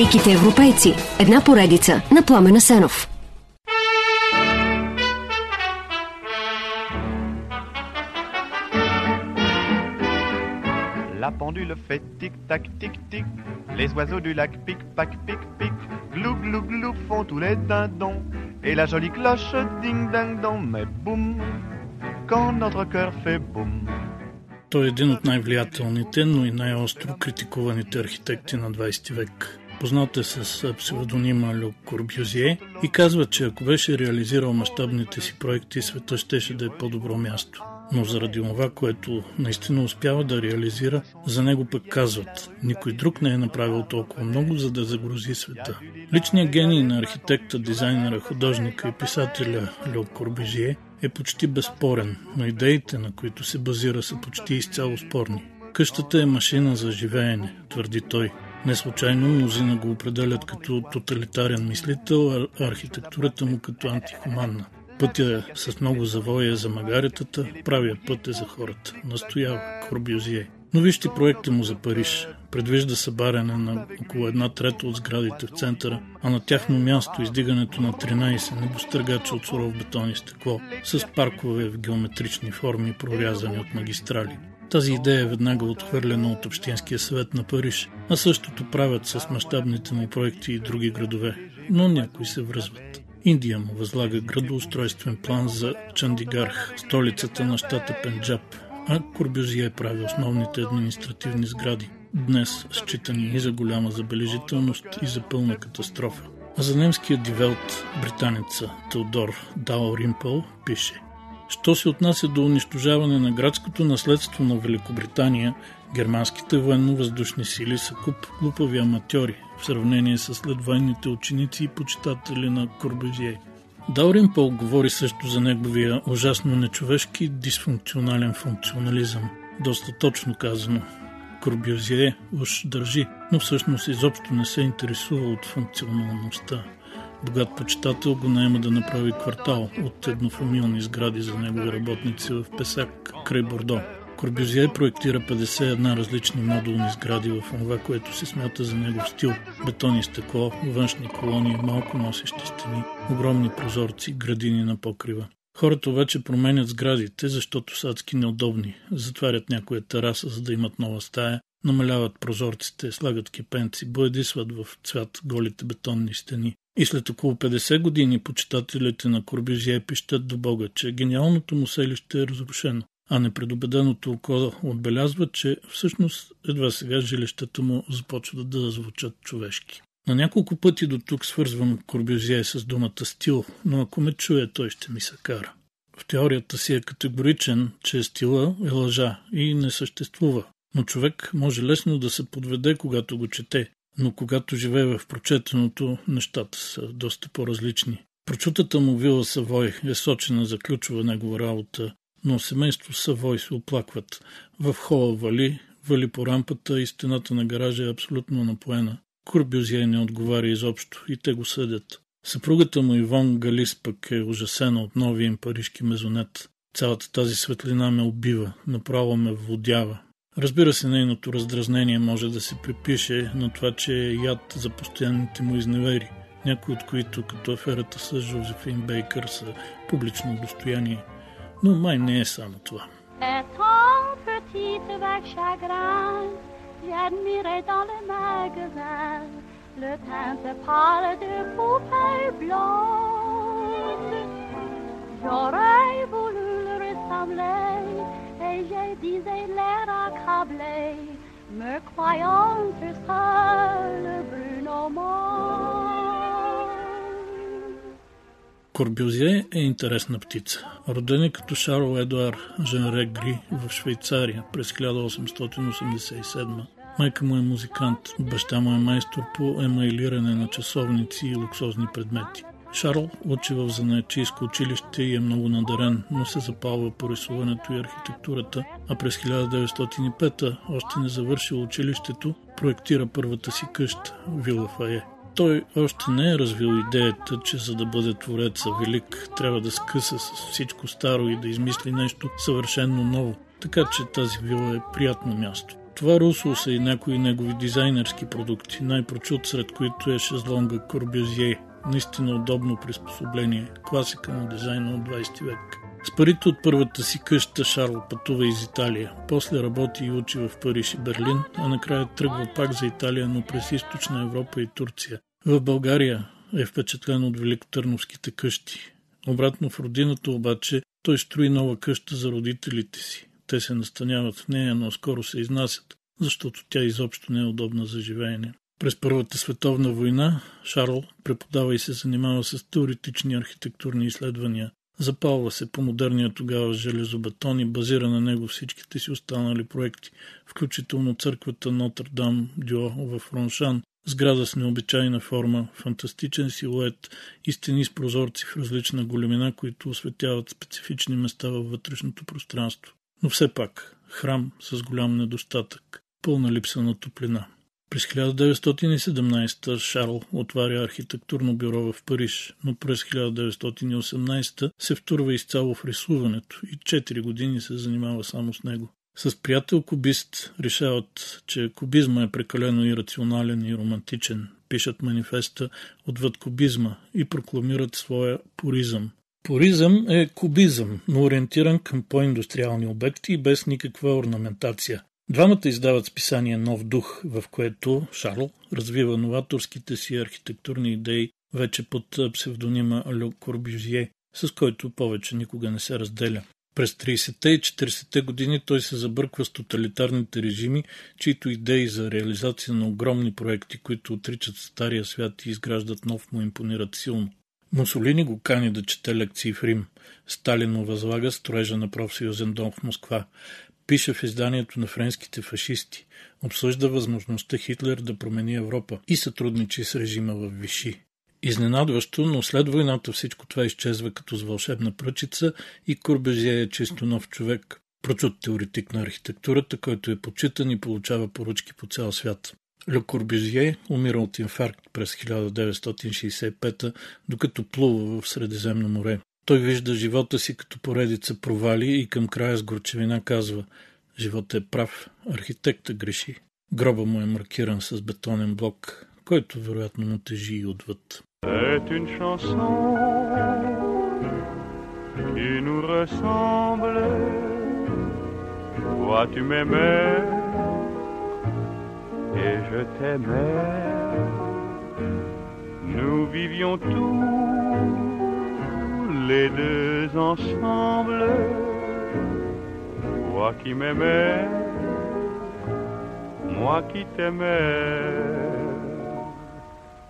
Великите европейци. Една поредица на Пламена Сенов. La pendule fait tic-tac, tic-tic. Les oiseaux du lac pic-pac, pic-pic. Glou, glou, glou font tous les dindons. Et la jolie cloche ding-ding-dong. Mais boum, quand notre cœur fait boum. Той е един от най-влиятелните, но и най-остро критикуваните архитекти на 20 век. Познат е с псевдонима Люк Корбюзие и казва, че ако беше реализирал мащабните си проекти, света щеше да е по-добро място. Но заради това, което наистина успява да реализира, за него пък казват, никой друг не е направил толкова много, за да загрози света. Личният гений на архитекта, дизайнера, художника и писателя Люк Корбюзие е почти безспорен, но идеите, на които се базира, са почти изцяло спорни. Къщата е машина за живеене, твърди той. Не случайно мнозина го определят като тоталитарен мислител, а архитектурата му като антихуманна. Пътя е с много завоя за магаретата, правия път е за хората. Настоява Корбюзие. Но вижте проекта му за Париж. Предвижда събаряне на около една трета от сградите в центъра, а на тяхно място издигането на 13 небостъргача от суров бетон и стекло, с паркове в геометрични форми, прорязани от магистрали. Тази идея е веднага отхвърлена от Общинския съвет на Париж, а същото правят с мащабните му проекти и други градове, но някои се връзват. Индия му възлага градоустройствен план за Чандигарх, столицата на щата Пенджаб, а Корбюзие прави основните административни сгради, днес считани и за голяма забележителност и за пълна катастрофа. А за немския дивелт британеца Теодор Дао Римпъл пише – Що се отнася до унищожаване на градското наследство на Великобритания, германските военно-въздушни сили са куп глупави аматьори в сравнение с следвойните ученици и почитатели на Корбезие. Даурин Пол говори също за неговия ужасно нечовешки дисфункционален функционализъм. Доста точно казано. Корбюзие уж държи, но всъщност изобщо не се интересува от функционалността богат почитател го наема да направи квартал от еднофамилни сгради за негови работници в Песак край Бордо. Корбюзие проектира 51 различни модулни сгради в това, което се смята за негов стил. Бетон и стъкло, външни колони, малко носещи стени, огромни прозорци, градини на покрива. Хората обаче променят сградите, защото са адски неудобни. Затварят някоя тераса, за да имат нова стая, намаляват прозорците, слагат кипенци, боядисват в цвят голите бетонни стени. И след около 50 години почитателите на Корбюзие пищат до Бога, че гениалното му селище е разрушено, а непредобеденото око отбелязва, че всъщност едва сега жилищата му започват да звучат човешки. На няколко пъти до тук свързвам Корбюзие с думата стил, но ако ме чуе, той ще ми се кара. В теорията си е категоричен, че стила е лъжа и не съществува. Но човек може лесно да се подведе, когато го чете, но когато живее в прочетеното, нещата са доста по-различни. Прочутата му вила Савой е сочена за ключова негова работа, но семейство Савой се оплакват. В хола вали, вали по рампата и стената на гаража е абсолютно напоена. Курбюзия не отговаря изобщо и те го съдят. Съпругата му Ивон Галис пък е ужасена от новия им парижки мезонет. Цялата тази светлина ме убива, направо ме водява. Разбира се, нейното раздразнение може да се припише на това, че е яд за постоянните му изневери, някои от които, като аферата с Жозефин Бейкър, са публично достояние. Но май не е само това. le teinte pâle de poupée blonde. Me croyant que seul Bruno Корбюзие е интересна птица. Роден е като Шарл Едуар Женре Гри в Швейцария през 1887. Майка му е музикант, баща му е майстор по емайлиране на часовници и луксозни предмети. Шарл учи в занаячийско училище и е много надарен, но се запалва по рисуването и архитектурата, а през 1905 още не завършил училището, проектира първата си къща – Вила Фае. Той още не е развил идеята, че за да бъде твореца велик, трябва да скъса с всичко старо и да измисли нещо съвършенно ново. Така че тази вила е приятно място. това русло са и някои негови дизайнерски продукти, най-прочут сред които е шезлонга Корбюзие, наистина удобно приспособление, класика на дизайна от 20 век. С парите от първата си къща Шарл пътува из Италия. После работи и учи в Париж и Берлин, а накрая тръгва пак за Италия, но през източна Европа и Турция. В България е впечатлен от великотърновските къщи. Обратно в родината обаче той строи нова къща за родителите си. Те се настаняват в нея, но скоро се изнасят, защото тя изобщо не е удобна за живеене. През Първата световна война Шарл преподава и се занимава с теоретични архитектурни изследвания. Запалва се по модерния тогава железобетон и базира на него всичките си останали проекти, включително църквата Нотр-Дам Дюо в Роншан, сграда с необичайна форма, фантастичен силует и стени с прозорци в различна големина, които осветяват специфични места във вътрешното пространство. Но все пак, храм с голям недостатък, пълна липса на топлина. През 1917 Шарл отваря архитектурно бюро в Париж, но през 1918 се втурва изцяло в рисуването и 4 години се занимава само с него. С приятел кубист решават, че кубизма е прекалено ирационален и романтичен. Пишат манифеста отвъд кубизма и прокламират своя пуризъм. Пуризъм е кубизъм, но ориентиран към по-индустриални обекти и без никаква орнаментация. Двамата издават списание Нов дух, в което Шарл развива новаторските си архитектурни идеи вече под псевдонима Ле Корбюзие, с който повече никога не се разделя. През 30-те и 40-те години той се забърква с тоталитарните режими, чието идеи за реализация на огромни проекти, които отричат стария свят и изграждат нов, му импонират силно. Мусолини го кани да чете лекции в Рим. Сталин му възлага строежа на профсъюзен дом в Москва. Пише в изданието на френските фашисти. Обсъжда възможността Хитлер да промени Европа и сътрудничи с режима в Виши. Изненадващо, но след войната всичко това изчезва като с вълшебна пръчица и Курбезие е чисто нов човек, прочут теоретик на архитектурата, който е почитан и получава поръчки по цял свят. Ле Корбюзие умира от инфаркт през 1965 докато плува в Средиземно море. Той вижда живота си като поредица провали и към края с горчевина казва Животът е прав, архитекта греши. Гроба му е маркиран с бетонен блок, който вероятно му тежи и отвъд. C'est une. Nous vivions tous les deux ensemble. Toi qui m'aimais, moi qui t'aimais.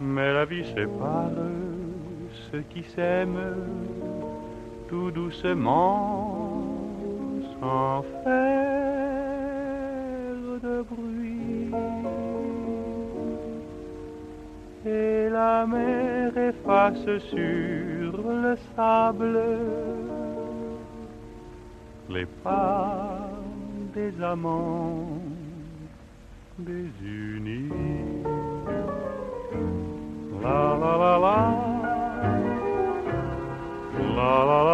Mais la vie sépare ceux qui s'aiment tout doucement sans faire de bruit. Et la mer efface sur le sable les pas des amants désunis. La la la la. La la la